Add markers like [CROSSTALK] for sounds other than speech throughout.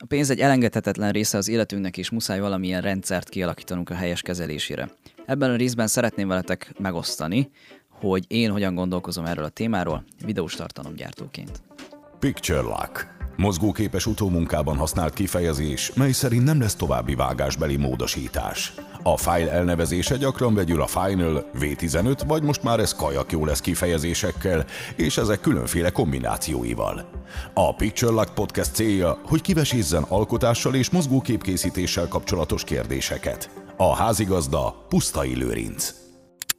A pénz egy elengedhetetlen része az életünknek, és muszáj valamilyen rendszert kialakítanunk a helyes kezelésére. Ebben a részben szeretném veletek megosztani, hogy én hogyan gondolkozom erről a témáról videós tartalomgyártóként. Picture Lock Mozgóképes utómunkában használt kifejezés, mely szerint nem lesz további vágásbeli módosítás. A file elnevezése gyakran vegyül a Final, V15 vagy most már ez kajak jó lesz kifejezésekkel, és ezek különféle kombinációival. A Picture Lock Podcast célja, hogy kivesézzen alkotással és mozgóképkészítéssel kapcsolatos kérdéseket. A házigazda Pusztai Lőrinc.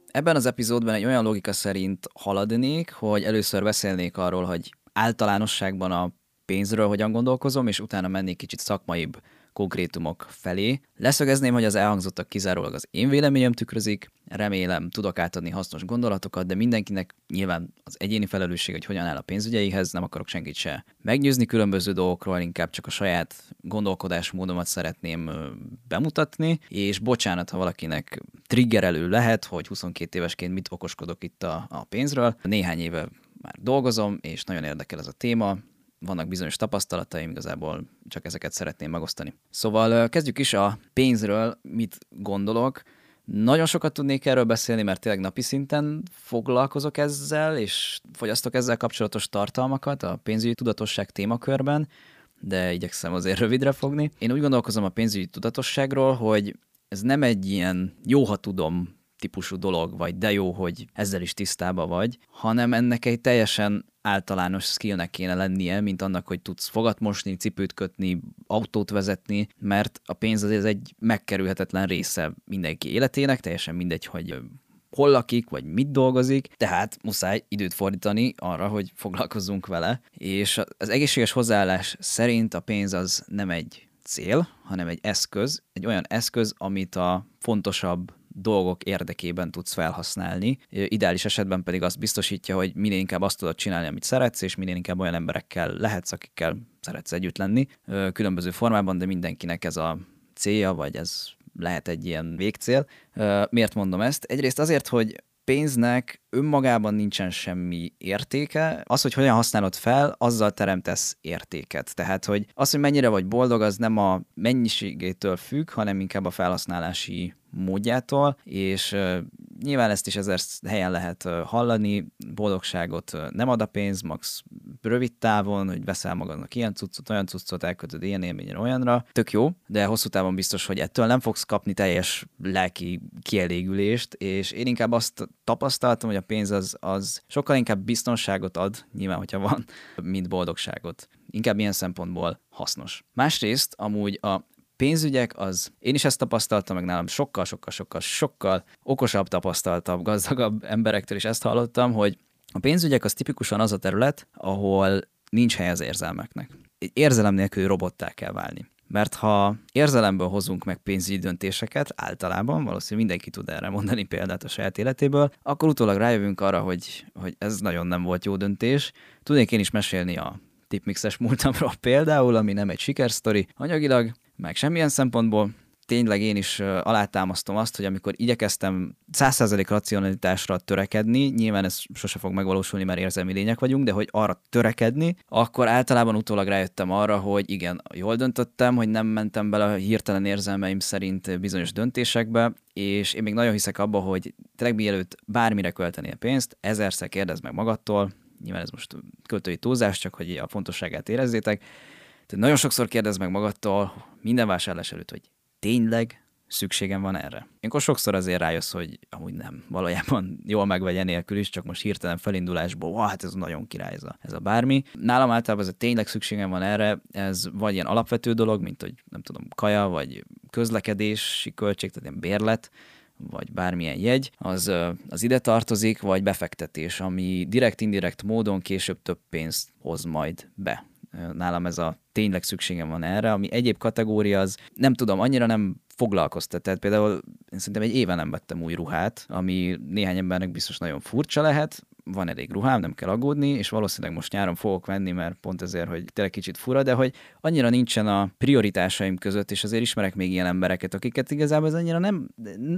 Ebben az epizódban egy olyan logika szerint haladnék, hogy először beszélnék arról, hogy általánosságban a pénzről hogyan gondolkozom, és utána mennék kicsit szakmaibb konkrétumok felé. Leszögezném, hogy az elhangzottak kizárólag az én véleményem tükrözik, remélem tudok átadni hasznos gondolatokat, de mindenkinek nyilván az egyéni felelősség, hogy hogyan áll a pénzügyeihez, nem akarok senkit se meggyőzni különböző dolgokról, inkább csak a saját gondolkodásmódomat szeretném bemutatni, és bocsánat, ha valakinek triggerelő lehet, hogy 22 évesként mit okoskodok itt a, a pénzről. Néhány éve már dolgozom, és nagyon érdekel ez a téma, vannak bizonyos tapasztalataim, igazából csak ezeket szeretném megosztani. Szóval kezdjük is a pénzről, mit gondolok. Nagyon sokat tudnék erről beszélni, mert tényleg napi szinten foglalkozok ezzel, és fogyasztok ezzel kapcsolatos tartalmakat a pénzügyi tudatosság témakörben, de igyekszem azért rövidre fogni. Én úgy gondolkozom a pénzügyi tudatosságról, hogy ez nem egy ilyen jó, ha tudom típusú dolog, vagy de jó, hogy ezzel is tisztába vagy, hanem ennek egy teljesen általános skillnek kéne lennie, mint annak, hogy tudsz fogat mosni, cipőt kötni, autót vezetni, mert a pénz az egy megkerülhetetlen része mindenki életének, teljesen mindegy, hogy hol lakik, vagy mit dolgozik, tehát muszáj időt fordítani arra, hogy foglalkozzunk vele, és az egészséges hozzáállás szerint a pénz az nem egy cél, hanem egy eszköz, egy olyan eszköz, amit a fontosabb dolgok érdekében tudsz felhasználni. Ideális esetben pedig azt biztosítja, hogy minél inkább azt tudod csinálni, amit szeretsz, és minél inkább olyan emberekkel lehetsz, akikkel szeretsz együtt lenni. Különböző formában, de mindenkinek ez a célja, vagy ez lehet egy ilyen végcél. Miért mondom ezt? Egyrészt azért, hogy pénznek önmagában nincsen semmi értéke, az, hogy hogyan használod fel, azzal teremtesz értéket. Tehát, hogy az, hogy mennyire vagy boldog, az nem a mennyiségétől függ, hanem inkább a felhasználási módjától, és nyilván ezt is ezer helyen lehet hallani, boldogságot nem ad a pénz, max rövid távon, hogy veszel magadnak ilyen cuccot, olyan cuccot, elkötöd ilyen élményen olyanra, tök jó, de hosszú távon biztos, hogy ettől nem fogsz kapni teljes lelki kielégülést, és én inkább azt tapasztaltam, hogy a pénz az, az sokkal inkább biztonságot ad, nyilván, hogyha van, mint boldogságot. Inkább ilyen szempontból hasznos. Másrészt amúgy a pénzügyek, az én is ezt tapasztaltam, meg nálam sokkal, sokkal, sokkal, sokkal okosabb, tapasztaltabb, [LAUGHS] gazdagabb emberektől is ezt hallottam, hogy a pénzügyek az tipikusan az a terület, ahol nincs hely az érzelmeknek. Érzelem nélkül robottá kell válni. Mert ha érzelemből hozunk meg pénzügyi döntéseket, általában, valószínűleg mindenki tud erre mondani példát a saját életéből, akkor utólag rájövünk arra, hogy, hogy ez nagyon nem volt jó döntés. Tudnék én is mesélni a tipmixes múltamról [LAUGHS] például, ami nem egy sikersztori anyagilag, meg semmilyen szempontból. Tényleg én is alátámasztom azt, hogy amikor igyekeztem 100% racionalitásra törekedni, nyilván ez sose fog megvalósulni, mert érzelmi lények vagyunk, de hogy arra törekedni, akkor általában utólag rájöttem arra, hogy igen, jól döntöttem, hogy nem mentem bele a hirtelen érzelmeim szerint bizonyos döntésekbe, és én még nagyon hiszek abba, hogy tényleg mielőtt bármire költeni a pénzt, ezerszer kérdezd meg magadtól, nyilván ez most költői túlzás, csak hogy a fontosságát érezzétek, tehát nagyon sokszor kérdez meg magadtól minden vásárlás előtt, hogy tényleg szükségem van erre. Ilyenkor sokszor azért rájössz, hogy amúgy nem, valójában jól megvegye nélkül is, csak most hirtelen felindulásból, wow, hát ez nagyon király ez a, ez a bármi. Nálam általában ez a tényleg szükségem van erre, ez vagy ilyen alapvető dolog, mint hogy nem tudom, kaja, vagy közlekedési költség, tehát ilyen bérlet, vagy bármilyen jegy, az, az ide tartozik, vagy befektetés, ami direkt-indirekt módon később több pénzt hoz majd be nálam ez a tényleg szükségem van erre, ami egyéb kategória az nem tudom, annyira nem foglalkoztat. Tehát például én szerintem egy éve nem vettem új ruhát, ami néhány embernek biztos nagyon furcsa lehet, van elég ruhám, nem kell aggódni, és valószínűleg most nyáron fogok venni, mert pont ezért, hogy tényleg kicsit fura, de hogy annyira nincsen a prioritásaim között, és azért ismerek még ilyen embereket, akiket igazából ez annyira nem,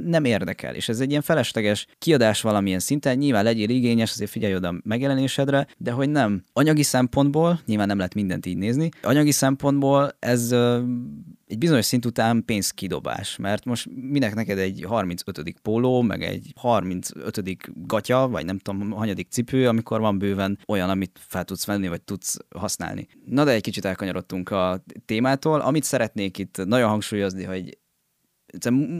nem érdekel, és ez egy ilyen felesleges kiadás valamilyen szinten, nyilván legyél igényes, azért figyelj oda megjelenésedre, de hogy nem. Anyagi szempontból, nyilván nem lehet mindent így nézni, anyagi szempontból ez egy bizonyos szint után pénzkidobás, mert most minek neked egy 35. póló, meg egy 35. gatya, vagy nem tudom, hanyadik cipő, amikor van bőven olyan, amit fel tudsz venni, vagy tudsz használni. Na de egy kicsit elkanyarodtunk a témától. Amit szeretnék itt nagyon hangsúlyozni, hogy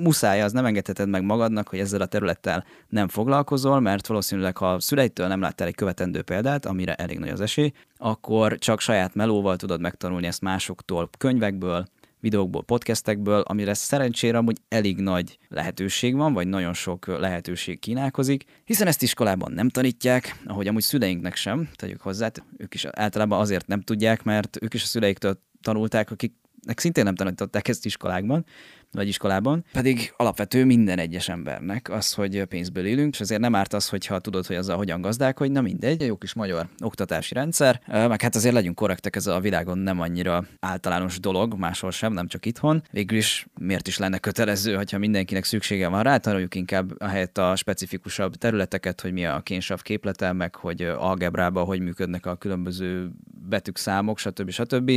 muszáj, az nem engedheted meg magadnak, hogy ezzel a területtel nem foglalkozol, mert valószínűleg, ha szüleitől nem láttál egy követendő példát, amire elég nagy az esély, akkor csak saját melóval tudod megtanulni ezt másoktól, könyvekből, videókból, podcastekből, amire szerencsére amúgy elég nagy lehetőség van, vagy nagyon sok lehetőség kínálkozik, hiszen ezt iskolában nem tanítják, ahogy amúgy szüleinknek sem, tegyük hozzá, ők is általában azért nem tudják, mert ők is a szüleiktől tanulták, akiknek szintén nem tanították ezt iskolákban, vagy iskolában, pedig alapvető minden egyes embernek az, hogy pénzből élünk, és azért nem árt az, hogyha tudod, hogy azzal hogyan hogy na mindegy, jó kis magyar oktatási rendszer, meg hát azért legyünk korrektek, ez a világon nem annyira általános dolog, máshol sem, nem csak itthon. Végül is miért is lenne kötelező, hogyha mindenkinek szüksége van rá, tanuljuk inkább a helyett a specifikusabb területeket, hogy mi a kénsav képlete, meg hogy algebrába hogy működnek a különböző betűk, számok, stb. stb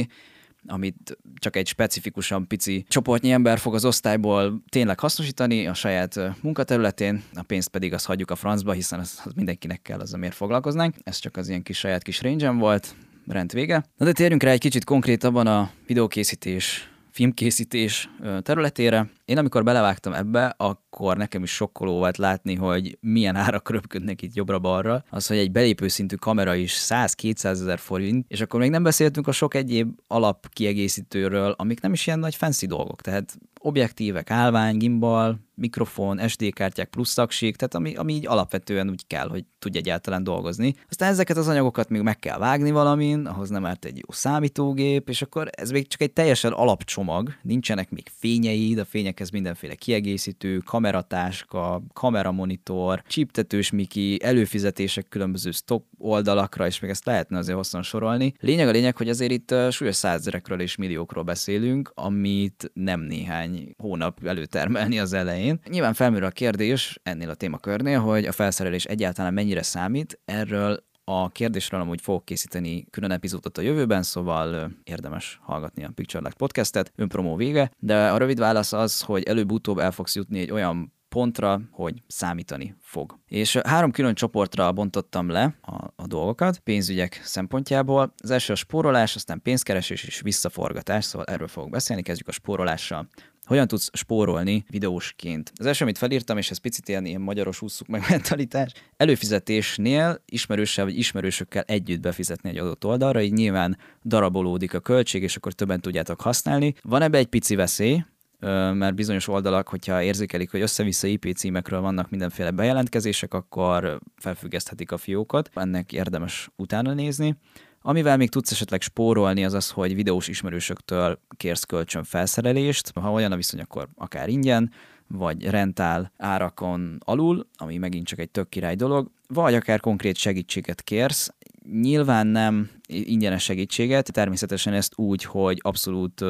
amit csak egy specifikusan pici csoportnyi ember fog az osztályból tényleg hasznosítani a saját munkaterületén, a pénzt pedig azt hagyjuk a francba, hiszen az, az mindenkinek kell, az miért foglalkoznánk. Ez csak az ilyen kis saját kis range volt, rend vége. Na de térjünk rá egy kicsit konkrétabban a videókészítés filmkészítés területére. Én amikor belevágtam ebbe, akkor nekem is sokkoló volt látni, hogy milyen árak röpködnek itt jobbra-balra. Az, hogy egy belépő szintű kamera is 100-200 ezer forint, és akkor még nem beszéltünk a sok egyéb alap kiegészítőről, amik nem is ilyen nagy fancy dolgok. Tehát objektívek, állvány, gimbal, mikrofon, SD kártyák plusz szakség, tehát ami, ami így alapvetően úgy kell, hogy tudj egyáltalán dolgozni. Aztán ezeket az anyagokat még meg kell vágni valamin, ahhoz nem árt egy jó számítógép, és akkor ez még csak egy teljesen alapcsomag, nincsenek még fényeid, a fényekhez mindenféle kiegészítő, kameratáska, kameramonitor, csíptetős miki, előfizetések különböző stock oldalakra, és még ezt lehetne azért hosszan sorolni. Lényeg a lényeg, hogy azért itt súlyos százerekről és milliókról beszélünk, amit nem néhány hónap előtermelni az elején. Nyilván felmerül a kérdés ennél a témakörnél, hogy a felszerelés egyáltalán mennyire számít, erről a kérdésről amúgy fogok készíteni külön epizódot a jövőben, szóval érdemes hallgatni a Picture Life podcastet, önpromó vége, de a rövid válasz az, hogy előbb-utóbb el fogsz jutni egy olyan pontra, hogy számítani fog. És három külön csoportra bontottam le a, a dolgokat pénzügyek szempontjából. Az első a spórolás, aztán pénzkeresés és visszaforgatás, szóval erről fogok beszélni, kezdjük a spórolással. Hogyan tudsz spórolni videósként? Az első, amit felírtam, és ez picit ilyen, ilyen magyaros ússzuk meg [LAUGHS] mentalitás, előfizetésnél ismerőssel vagy ismerősökkel együtt befizetni egy adott oldalra, így nyilván darabolódik a költség, és akkor többen tudjátok használni. Van ebbe egy pici veszély, mert bizonyos oldalak, hogyha érzékelik, hogy össze-vissza IP címekről vannak mindenféle bejelentkezések, akkor felfüggeszthetik a fiókot. Ennek érdemes utána nézni. Amivel még tudsz esetleg spórolni, az az, hogy videós ismerősöktől kérsz kölcsön felszerelést. Ha olyan a viszony, akkor akár ingyen, vagy rentál árakon alul, ami megint csak egy tök király dolog, vagy akár konkrét segítséget kérsz. Nyilván nem ingyenes segítséget, természetesen ezt úgy, hogy abszolút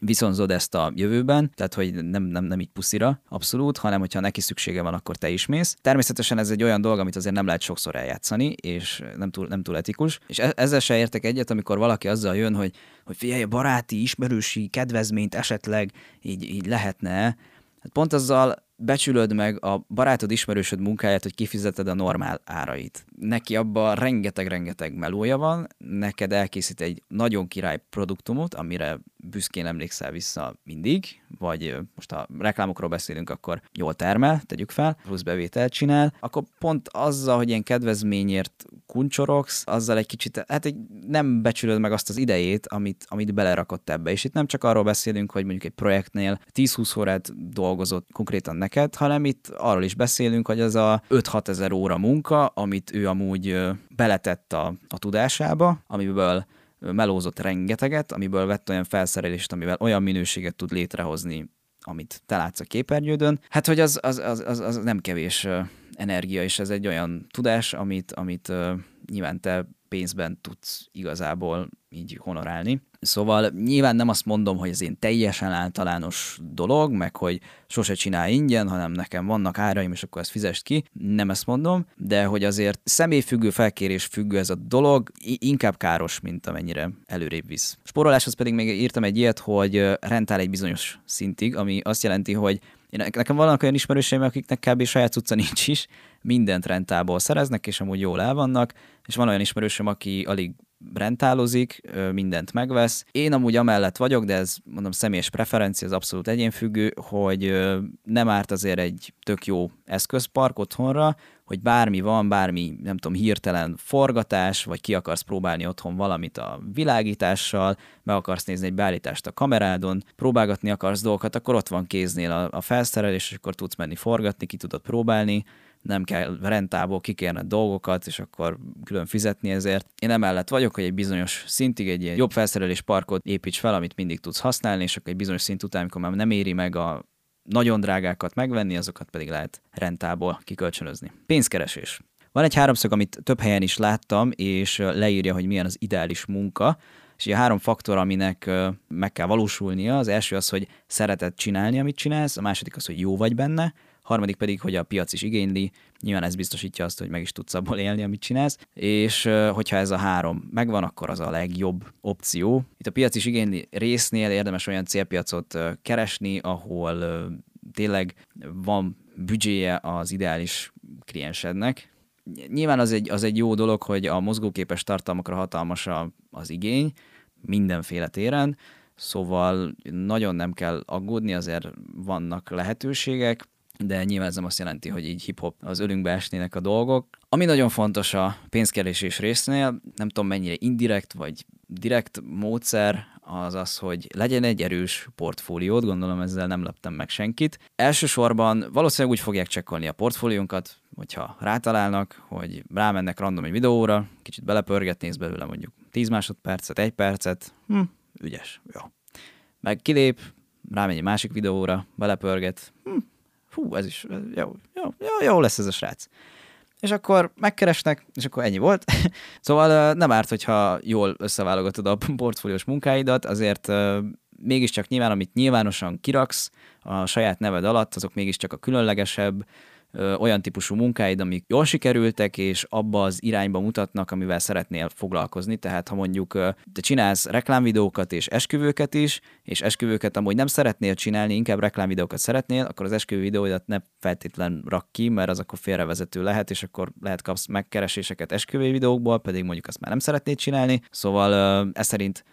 viszonzod ezt a jövőben, tehát hogy nem, nem, nem így puszira, abszolút, hanem hogyha neki szüksége van, akkor te is mész. Természetesen ez egy olyan dolog, amit azért nem lehet sokszor eljátszani, és nem túl, nem túl etikus. És e- ezzel se értek egyet, amikor valaki azzal jön, hogy, hogy figyelj, baráti, ismerősi kedvezményt esetleg így, így lehetne. Hát pont azzal becsülöd meg a barátod, ismerősöd munkáját, hogy kifizeted a normál árait. Neki abban rengeteg-rengeteg melója van, neked elkészít egy nagyon király produktumot, amire büszkén emlékszel vissza mindig, vagy most a reklámokról beszélünk, akkor jól termel, tegyük fel, plusz bevételt csinál, akkor pont azzal, hogy ilyen kedvezményért kuncsorogsz, azzal egy kicsit, hát egy, nem becsülöd meg azt az idejét, amit, amit belerakott ebbe. És itt nem csak arról beszélünk, hogy mondjuk egy projektnél 10-20 órát dolgozott konkrétan neked, hanem itt arról is beszélünk, hogy az a 5-6 ezer óra munka, amit ő amúgy beletett a, a tudásába, amiből melózott rengeteget, amiből vett olyan felszerelést, amivel olyan minőséget tud létrehozni, amit te látsz a képernyődön. Hát, hogy az, az, az, az, az nem kevés energia, és ez egy olyan tudás, amit, amit nyilván te pénzben tudsz igazából így honorálni. Szóval nyilván nem azt mondom, hogy ez én teljesen általános dolog, meg hogy sose csinálj ingyen, hanem nekem vannak áraim, és akkor ezt fizest ki. Nem ezt mondom, de hogy azért személyfüggő, felkérés függő ez a dolog, inkább káros, mint amennyire előrébb visz. Sporoláshoz pedig még írtam egy ilyet, hogy rentál egy bizonyos szintig, ami azt jelenti, hogy én, nekem vannak olyan ismerőseim, akiknek kb. saját cucca nincs is, mindent rentából szereznek, és amúgy jól el vannak, és van olyan ismerősöm, aki alig rentálozik, mindent megvesz. Én amúgy amellett vagyok, de ez mondom személyes preferencia, az abszolút egyénfüggő, hogy nem árt azért egy tök jó eszközpark otthonra, hogy bármi van, bármi, nem tudom, hirtelen forgatás, vagy ki akarsz próbálni otthon valamit a világítással, meg akarsz nézni egy beállítást a kamerádon, próbálgatni akarsz dolgokat, akkor ott van kéznél a, a felszerelés, és akkor tudsz menni forgatni, ki tudod próbálni, nem kell rentából kikérni dolgokat, és akkor külön fizetni ezért. Én emellett vagyok, hogy egy bizonyos szintig egy ilyen jobb felszerelés parkot építs fel, amit mindig tudsz használni, és akkor egy bizonyos szint után, amikor már nem éri meg a nagyon drágákat megvenni, azokat pedig lehet rentából kikölcsönözni. Pénzkeresés. Van egy háromszög, amit több helyen is láttam, és leírja, hogy milyen az ideális munka, és a három faktor, aminek meg kell valósulnia, az első az, hogy szereted csinálni, amit csinálsz, a második az, hogy jó vagy benne, harmadik pedig, hogy a piac is igényli, nyilván ez biztosítja azt, hogy meg is tudsz abból élni, amit csinálsz, és hogyha ez a három megvan, akkor az a legjobb opció. Itt a piac is igényli résznél érdemes olyan célpiacot keresni, ahol tényleg van büdzséje az ideális kliensednek. Nyilván az egy, az egy jó dolog, hogy a mozgóképes tartalmakra hatalmas az igény mindenféle téren, szóval nagyon nem kell aggódni, azért vannak lehetőségek de nyilván ez nem azt jelenti, hogy így hip-hop az ölünkbe esnének a dolgok. Ami nagyon fontos a pénzkeresés résznél, nem tudom mennyire indirekt vagy direkt módszer, az az, hogy legyen egy erős portfóliót, gondolom ezzel nem leptem meg senkit. Elsősorban valószínűleg úgy fogják csekkolni a portfóliónkat, hogyha rátalálnak, hogy rámennek random egy videóra, kicsit belepörget, néz belőle mondjuk 10 másodpercet, 1 percet, hm, ügyes, jó. Meg kilép, rámegy egy másik videóra, belepörget, hm, hú, ez is jó, jó, jó, jó lesz ez a srác. És akkor megkeresnek, és akkor ennyi volt. [LAUGHS] szóval nem árt, hogyha jól összeválogatod a portfóliós munkáidat, azért mégiscsak nyilván, amit nyilvánosan kiraksz a saját neved alatt, azok mégiscsak a különlegesebb, olyan típusú munkáid, amik jól sikerültek, és abba az irányba mutatnak, amivel szeretnél foglalkozni. Tehát ha mondjuk te csinálsz reklámvideókat és esküvőket is, és esküvőket amúgy nem szeretnél csinálni, inkább reklámvideókat szeretnél, akkor az esküvő videóidat ne feltétlen rak ki, mert az akkor félrevezető lehet, és akkor lehet kapsz megkereséseket esküvő videókból, pedig mondjuk azt már nem szeretnéd csinálni. Szóval ez szerint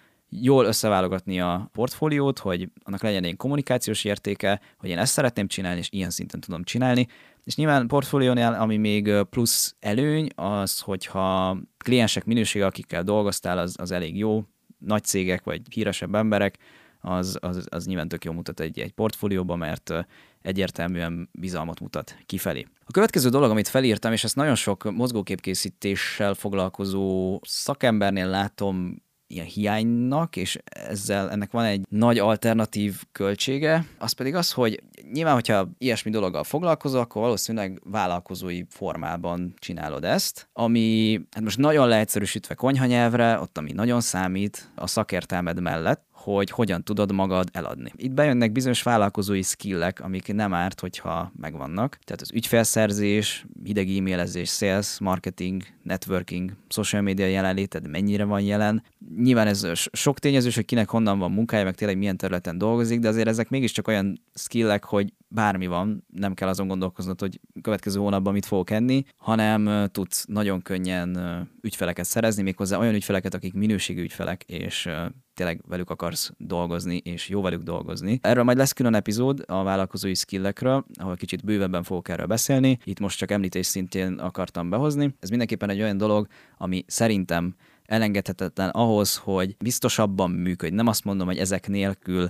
jól összeválogatni a portfóliót, hogy annak legyen egy kommunikációs értéke, hogy én ezt szeretném csinálni, és ilyen szinten tudom csinálni, és nyilván portfóliónál, ami még plusz előny, az, hogyha kliensek minősége, akikkel dolgoztál, az, az elég jó, nagy cégek vagy híresebb emberek, az, az, az nyilván tök jó mutat egy, egy portfólióba, mert egyértelműen bizalmat mutat kifelé. A következő dolog, amit felírtam, és ezt nagyon sok mozgóképkészítéssel foglalkozó szakembernél látom ilyen hiánynak, és ezzel ennek van egy nagy alternatív költsége, az pedig az, hogy nyilván, hogyha ilyesmi dologgal foglalkozol, akkor valószínűleg vállalkozói formában csinálod ezt, ami hát most nagyon leegyszerűsítve konyhanyelvre, ott ami nagyon számít a szakértelmed mellett, hogy hogyan tudod magad eladni. Itt bejönnek bizonyos vállalkozói skillek, amik nem árt, hogyha megvannak. Tehát az ügyfelszerzés, hideg e-mailezés, sales, marketing, networking, social media jelenléted mennyire van jelen. Nyilván ez sok tényezős, hogy kinek honnan van munkája, meg tényleg milyen területen dolgozik, de azért ezek mégiscsak olyan skillek, hogy bármi van, nem kell azon gondolkoznod, hogy következő hónapban mit fogok enni, hanem tudsz nagyon könnyen ügyfeleket szerezni, méghozzá olyan ügyfeleket, akik minőségű ügyfelek, és tényleg velük akarsz dolgozni, és jó velük dolgozni. Erről majd lesz külön epizód a vállalkozói skillekről, ahol kicsit bővebben fogok erről beszélni. Itt most csak említés szintén akartam behozni. Ez mindenképpen egy olyan dolog, ami szerintem elengedhetetlen ahhoz, hogy biztosabban működj. Nem azt mondom, hogy ezek nélkül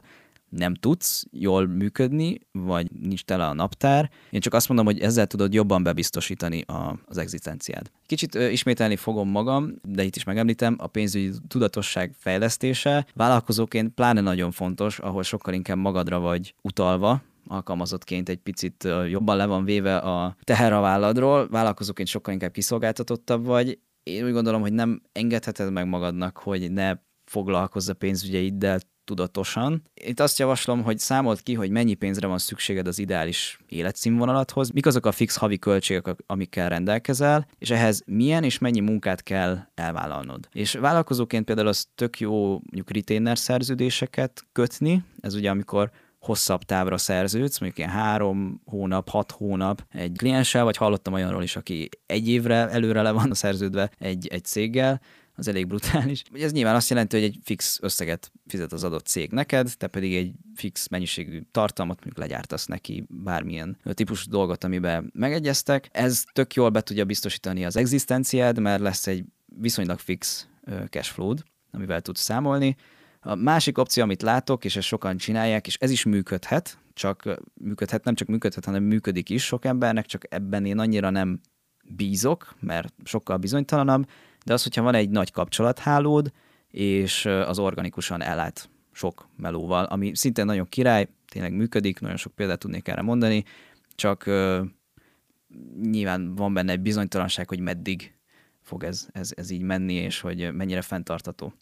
nem tudsz jól működni, vagy nincs tele a naptár. Én csak azt mondom, hogy ezzel tudod jobban bebiztosítani a, az egzisztenciád. Kicsit ö, ismételni fogom magam, de itt is megemlítem, a pénzügyi tudatosság fejlesztése vállalkozóként pláne nagyon fontos, ahol sokkal inkább magadra vagy utalva, alkalmazottként egy picit jobban le van véve a teher a válladról, vállalkozóként sokkal inkább kiszolgáltatottabb vagy. Én úgy gondolom, hogy nem engedheted meg magadnak, hogy ne foglalkozz a pénzügyeiddel tudatosan. Itt azt javaslom, hogy számolt ki, hogy mennyi pénzre van szükséged az ideális életszínvonalathoz, mik azok a fix havi költségek, amikkel rendelkezel, és ehhez milyen és mennyi munkát kell elvállalnod. És vállalkozóként például az tök jó mondjuk retainer szerződéseket kötni, ez ugye amikor hosszabb távra szerződsz, mondjuk ilyen három hónap, hat hónap egy klienssel, vagy hallottam olyanról is, aki egy évre előre le van szerződve egy, egy céggel, az elég brutális. Ez nyilván azt jelenti, hogy egy fix összeget fizet az adott cég neked, te pedig egy fix mennyiségű tartalmat mondjuk legyártasz neki bármilyen típusú dolgot, amiben megegyeztek. Ez tök jól be tudja biztosítani az egzisztenciád, mert lesz egy viszonylag fix cashflow amivel tudsz számolni. A másik opció, amit látok, és ezt sokan csinálják, és ez is működhet, csak működhet, nem csak működhet, hanem működik is sok embernek, csak ebben én annyira nem bízok, mert sokkal bizonytalanabb, de az, hogyha van egy nagy kapcsolathálód, és az organikusan ellát sok melóval, ami szintén nagyon király, tényleg működik, nagyon sok példát tudnék erre mondani, csak nyilván van benne egy bizonytalanság, hogy meddig fog ez, ez, ez így menni, és hogy mennyire fenntartató.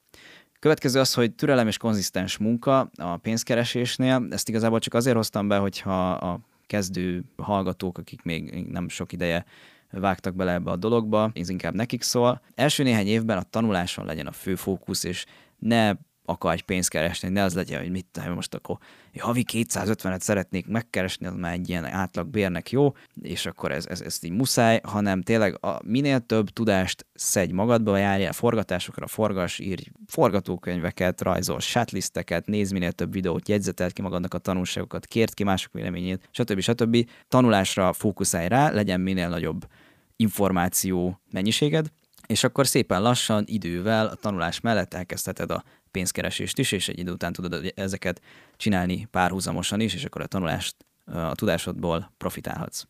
Következő az, hogy türelem és konzisztens munka a pénzkeresésnél. Ezt igazából csak azért hoztam be, hogyha a kezdő hallgatók, akik még nem sok ideje vágtak bele ebbe a dologba, ez inkább nekik szól. Első néhány évben a tanuláson legyen a fő fókusz, és ne akarj pénzt keresni, ne az legyen, hogy mit tudom, most akkor havi 250-et szeretnék megkeresni, az már egy ilyen átlag bérnek jó, és akkor ez, ez, ez így muszáj, hanem tényleg a, minél több tudást szedj magadba, járjál forgatásokra, forgas, írj forgatókönyveket, rajzol shotlisteket, nézz minél több videót, jegyzetelt ki magadnak a tanulságokat, kért ki mások véleményét, stb. stb. Tanulásra fókuszálj rá, legyen minél nagyobb információ mennyiséged, és akkor szépen lassan, idővel a tanulás mellett elkezdheted a pénzkeresést is, és egy idő után tudod ezeket csinálni párhuzamosan is, és akkor a tanulást a tudásodból profitálhatsz.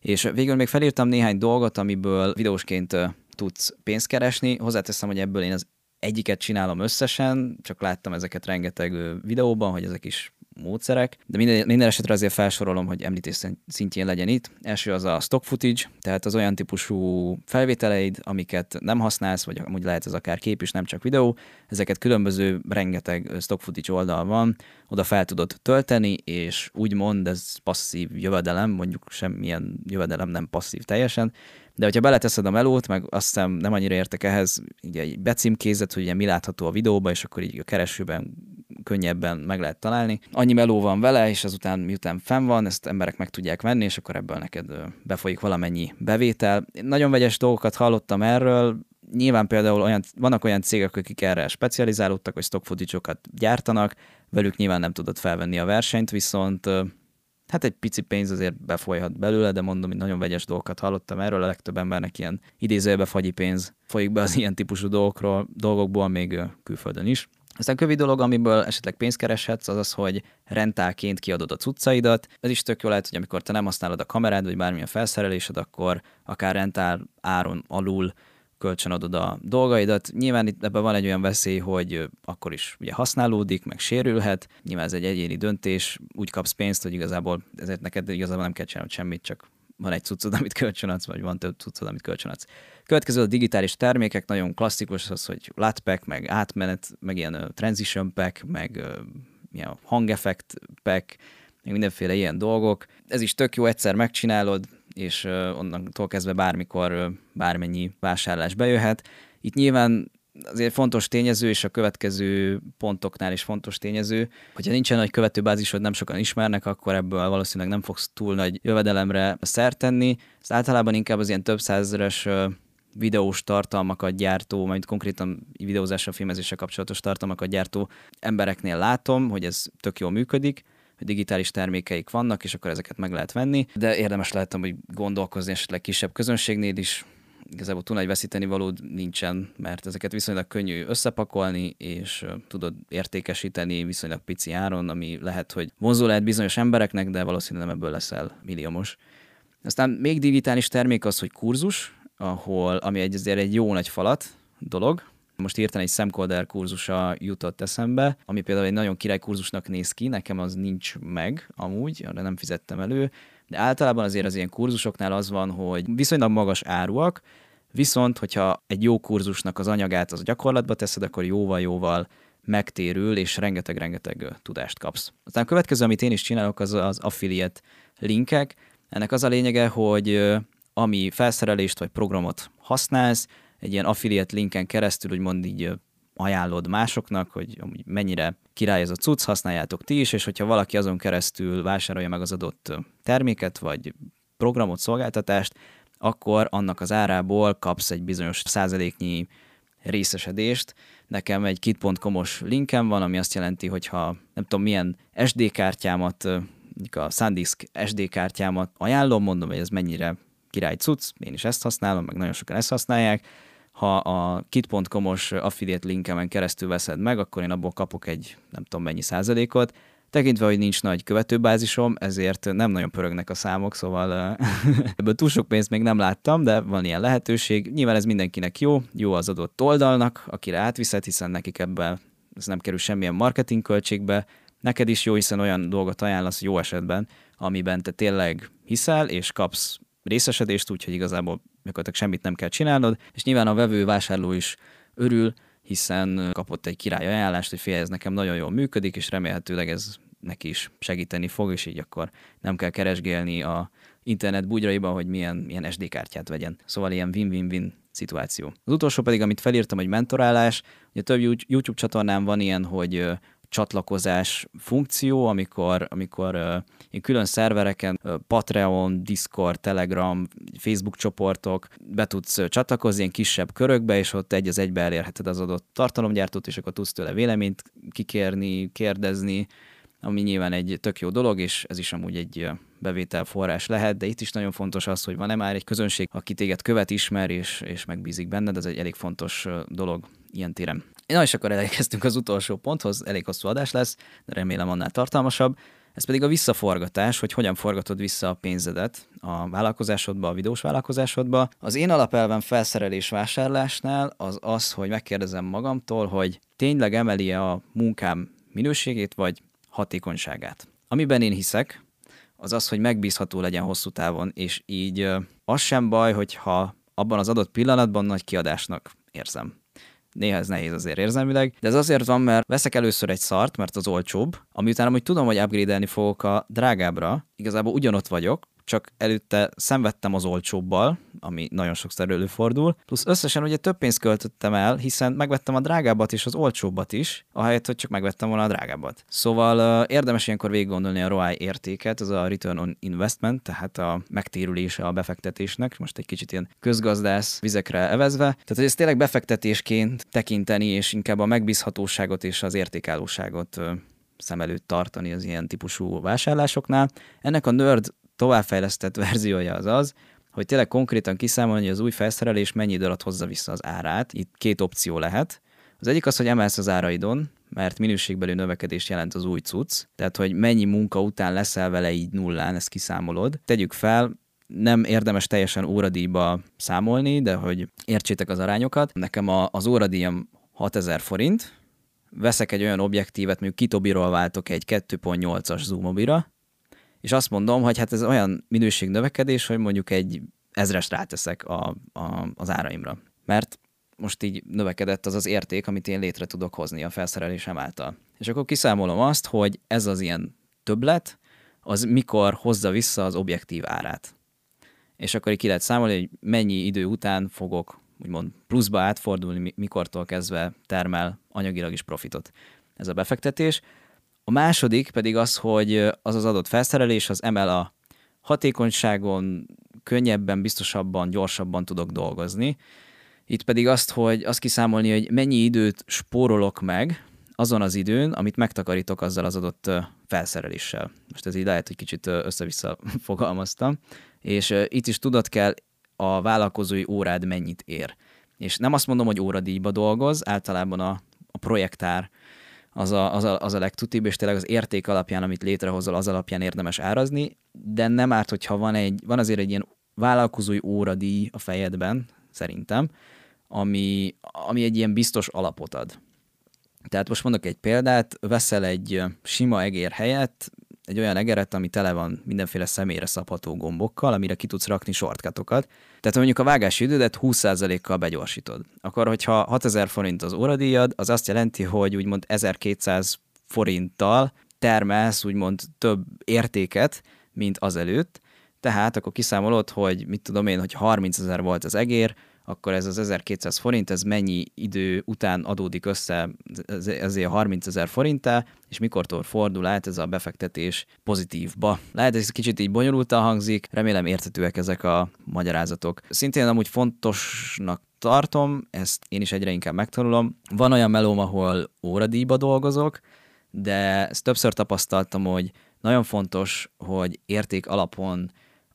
És végül még felírtam néhány dolgot, amiből videósként tudsz pénzt keresni. Hozzáteszem, hogy ebből én az egyiket csinálom összesen, csak láttam ezeket rengeteg videóban, hogy ezek is módszerek, de minden, minden esetre azért felsorolom, hogy említés szintjén legyen itt. Első az a stock footage, tehát az olyan típusú felvételeid, amiket nem használsz, vagy amúgy lehet ez akár kép is, nem csak videó, ezeket különböző rengeteg stock footage oldal van, oda fel tudod tölteni, és úgymond ez passzív jövedelem, mondjuk semmilyen jövedelem nem passzív teljesen, de hogyha beleteszed a melót, meg azt hiszem nem annyira értek ehhez, ugye egy becímkézet, hogy ugye mi látható a videóban, és akkor így a keresőben könnyebben meg lehet találni. Annyi meló van vele, és azután miután fenn van, ezt emberek meg tudják venni, és akkor ebből neked befolyik valamennyi bevétel. Én nagyon vegyes dolgokat hallottam erről, nyilván például olyan, vannak olyan cégek, akik erre specializálódtak, hogy stock gyártanak, velük nyilván nem tudod felvenni a versenyt, viszont hát egy pici pénz azért befolyhat belőle, de mondom, hogy nagyon vegyes dolgokat hallottam erről, a legtöbb embernek ilyen idézőjelbe fagyi pénz folyik be az ilyen típusú dolgokról, dolgokból még külföldön is. Aztán kövi dolog, amiből esetleg pénzt kereshetsz, az az, hogy rentálként kiadod a cuccaidat. Ez is tök jó lehet, hogy amikor te nem használod a kamerád, vagy bármilyen felszerelésed, akkor akár rentál áron alul kölcsönadod a dolgaidat. Nyilván itt ebben van egy olyan veszély, hogy akkor is ugye használódik, meg sérülhet. Nyilván ez egy egyéni döntés, úgy kapsz pénzt, hogy igazából ezért neked igazából nem kell csinálni semmit, csak van egy cuccod, [LAUGHS] amit kölcsönadsz, vagy van több cuccod, amit kölcsönadsz. Következő a digitális termékek, nagyon klasszikus az, hogy LUT meg átmenet, meg ilyen transition pack, meg ilyen hangeffekt pack, meg mindenféle ilyen dolgok. Ez is tök jó, egyszer megcsinálod, és onnantól kezdve bármikor bármennyi vásárlás bejöhet. Itt nyilván azért fontos tényező, és a következő pontoknál is fontos tényező, hogyha nincsen nagy követőbázisod, nem sokan ismernek, akkor ebből valószínűleg nem fogsz túl nagy jövedelemre szert tenni. Ez általában inkább az ilyen több százeres videós tartalmakat gyártó, majd konkrétan videózással, filmezéssel kapcsolatos tartalmakat gyártó embereknél látom, hogy ez tök jól működik, hogy digitális termékeik vannak, és akkor ezeket meg lehet venni, de érdemes lehetem, hogy gondolkozni esetleg kisebb közönségnél is, igazából túl nagy veszíteni valód nincsen, mert ezeket viszonylag könnyű összepakolni, és tudod értékesíteni viszonylag pici áron, ami lehet, hogy vonzó lehet bizonyos embereknek, de valószínűleg nem ebből leszel milliómos. Aztán még digitális termék az, hogy kurzus, ahol, ami egy, azért egy jó nagy falat dolog, Most hirtelen egy szemkolder kurzusa jutott eszembe, ami például egy nagyon király kurzusnak néz ki, nekem az nincs meg amúgy, arra nem fizettem elő, de általában azért az ilyen kurzusoknál az van, hogy viszonylag magas áruak, viszont hogyha egy jó kurzusnak az anyagát az gyakorlatba teszed, akkor jóval-jóval megtérül, és rengeteg-rengeteg tudást kapsz. Aztán a következő, amit én is csinálok, az az affiliate linkek. Ennek az a lényege, hogy ami felszerelést vagy programot használsz, egy ilyen affiliate linken keresztül úgymond így ajánlod másoknak, hogy mennyire király ez a cucc, használjátok ti is, és hogyha valaki azon keresztül vásárolja meg az adott terméket, vagy programot, szolgáltatást, akkor annak az árából kapsz egy bizonyos százaléknyi részesedést. Nekem egy kit.com-os linkem van, ami azt jelenti, hogy ha nem tudom milyen SD kártyámat, a SanDisk SD kártyámat ajánlom, mondom, hogy ez mennyire király cucc, én is ezt használom, meg nagyon sokan ezt használják, ha a kit.com-os affiliate linkemen keresztül veszed meg, akkor én abból kapok egy nem tudom mennyi százalékot, Tekintve, hogy nincs nagy követőbázisom, ezért nem nagyon pörögnek a számok, szóval [LAUGHS] ebből túl sok pénzt még nem láttam, de van ilyen lehetőség. Nyilván ez mindenkinek jó, jó az adott oldalnak, akire átviszed, hiszen nekik ebben ez nem kerül semmilyen marketing költségbe, neked is jó, hiszen olyan dolgot ajánlasz jó esetben, amiben te tényleg hiszel, és kapsz részesedést, úgyhogy igazából gyakorlatilag semmit nem kell csinálnod, és nyilván a vevő vásárló is örül, hiszen kapott egy király ajánlást, hogy fél, ez nekem nagyon jól működik, és remélhetőleg ez neki is segíteni fog, és így akkor nem kell keresgélni a internet bugyraiban, hogy milyen, milyen SD kártyát vegyen. Szóval ilyen win-win-win szituáció. Az utolsó pedig, amit felírtam, hogy mentorálás. Ugye több YouTube csatornán van ilyen, hogy csatlakozás funkció, amikor, amikor uh, én külön szervereken, uh, Patreon, Discord, Telegram, Facebook csoportok, be tudsz csatlakozni ilyen kisebb körökbe, és ott egy az egybe elérheted az adott tartalomgyártót, és akkor tudsz tőle véleményt kikérni, kérdezni, ami nyilván egy tök jó dolog, és ez is amúgy egy bevételforrás lehet, de itt is nagyon fontos az, hogy van-e már egy közönség, aki téged követ, ismer, és, és megbízik benned, ez egy elég fontos dolog ilyen téren. Na és akkor elérkeztünk az utolsó ponthoz, elég hosszú adás lesz, de remélem annál tartalmasabb. Ez pedig a visszaforgatás, hogy hogyan forgatod vissza a pénzedet a vállalkozásodba, a videós vállalkozásodba. Az én alapelven felszerelés vásárlásnál az az, hogy megkérdezem magamtól, hogy tényleg emeli-e a munkám minőségét, vagy hatékonyságát. Amiben én hiszek, az az, hogy megbízható legyen hosszú távon, és így az sem baj, hogyha abban az adott pillanatban nagy kiadásnak érzem néha ez nehéz azért érzelmileg, de ez azért van, mert veszek először egy szart, mert az olcsóbb, ami után amúgy tudom, hogy upgrade fogok a drágábbra, igazából ugyanott vagyok, csak előtte szenvedtem az olcsóbbal, ami nagyon sokszor előfordul, plusz összesen ugye több pénzt költöttem el, hiszen megvettem a drágábbat és az olcsóbbat is, ahelyett, hogy csak megvettem volna a drágábbat. Szóval uh, érdemes ilyenkor végig gondolni a ROI értéket, az a return on investment, tehát a megtérülése a befektetésnek, most egy kicsit ilyen közgazdász vizekre evezve. Tehát, hogy ezt tényleg befektetésként tekinteni, és inkább a megbízhatóságot és az értékállóságot uh, szem előtt tartani az ilyen típusú vásárlásoknál. Ennek a nerd továbbfejlesztett [LAUGHS] verziója az az, hogy tényleg konkrétan kiszámolni, hogy az új felszerelés mennyi idő alatt hozza vissza az árát. Itt két opció lehet. Az egyik az, hogy emelsz az áraidon, mert minőségbeli növekedés jelent az új cucc, tehát hogy mennyi munka után leszel vele így nullán, ezt kiszámolod. Tegyük fel, nem érdemes teljesen óradíjba számolni, de hogy értsétek az arányokat. Nekem a, az óradíjam 6000 forint, veszek egy olyan objektívet, mondjuk Kitobiról váltok egy 2.8-as zoomobira, és azt mondom, hogy hát ez olyan minőség növekedés, hogy mondjuk egy ezres ráteszek a, a, az áraimra. Mert most így növekedett az az érték, amit én létre tudok hozni a felszerelésem által. És akkor kiszámolom azt, hogy ez az ilyen többlet, az mikor hozza vissza az objektív árát. És akkor így ki lehet számolni, hogy mennyi idő után fogok úgymond pluszba átfordulni, mikortól kezdve termel anyagilag is profitot ez a befektetés. A második pedig az, hogy az az adott felszerelés az emel a hatékonyságon, könnyebben, biztosabban, gyorsabban tudok dolgozni. Itt pedig azt, hogy azt kiszámolni, hogy mennyi időt spórolok meg azon az időn, amit megtakarítok azzal az adott felszereléssel. Most ez így lehet, hogy kicsit össze-vissza [LAUGHS] fogalmaztam. És itt is tudod kell a vállalkozói órád mennyit ér. És nem azt mondom, hogy óradíjba dolgoz, általában a, a projektár az a, az, a, az a legtutibb, és tényleg az érték alapján, amit létrehozol, az alapján érdemes árazni, de nem árt, hogyha van, egy, van azért egy ilyen vállalkozói óradíj a fejedben, szerintem, ami, ami egy ilyen biztos alapot ad. Tehát most mondok egy példát, veszel egy sima egér helyett egy olyan egeret, ami tele van mindenféle személyre szabható gombokkal, amire ki tudsz rakni shortcutokat. Tehát mondjuk a vágási idődet 20%-kal begyorsítod. Akkor, hogyha 6000 forint az óradíjad, az azt jelenti, hogy úgymond 1200 forinttal termelsz úgymond több értéket, mint azelőtt, tehát akkor kiszámolod, hogy mit tudom én, hogy 30 ezer volt az egér, akkor ez az 1200 forint, ez mennyi idő után adódik össze ezért 30 ezer forinttá, és mikortól fordul át ez a befektetés pozitívba. Lehet, ez kicsit így bonyolultan hangzik, remélem érthetőek ezek a magyarázatok. Szintén amúgy fontosnak tartom, ezt én is egyre inkább megtanulom. Van olyan melóm, ahol óradíjba dolgozok, de ezt többször tapasztaltam, hogy nagyon fontos, hogy érték alapon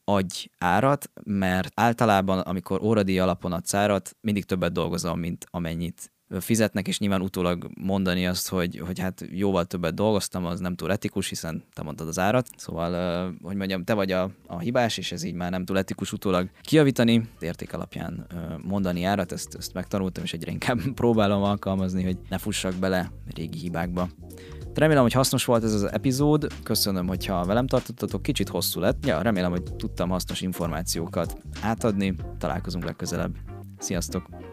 adj árat, mert általában, amikor óradíj alapon adsz árat, mindig többet dolgozom, mint amennyit fizetnek, és nyilván utólag mondani azt, hogy, hogy hát jóval többet dolgoztam, az nem túl etikus, hiszen te mondtad az árat. Szóval, hogy mondjam, te vagy a, a hibás, és ez így már nem túl etikus utólag kiavítani. Érték alapján mondani árat, ezt, ezt megtanultam, és egyre inkább [LAUGHS] próbálom alkalmazni, hogy ne fussak bele régi hibákba. Remélem, hogy hasznos volt ez az epizód, köszönöm, hogyha velem tartottatok, kicsit hosszú lett, ja, remélem, hogy tudtam hasznos információkat átadni, találkozunk legközelebb. Sziasztok!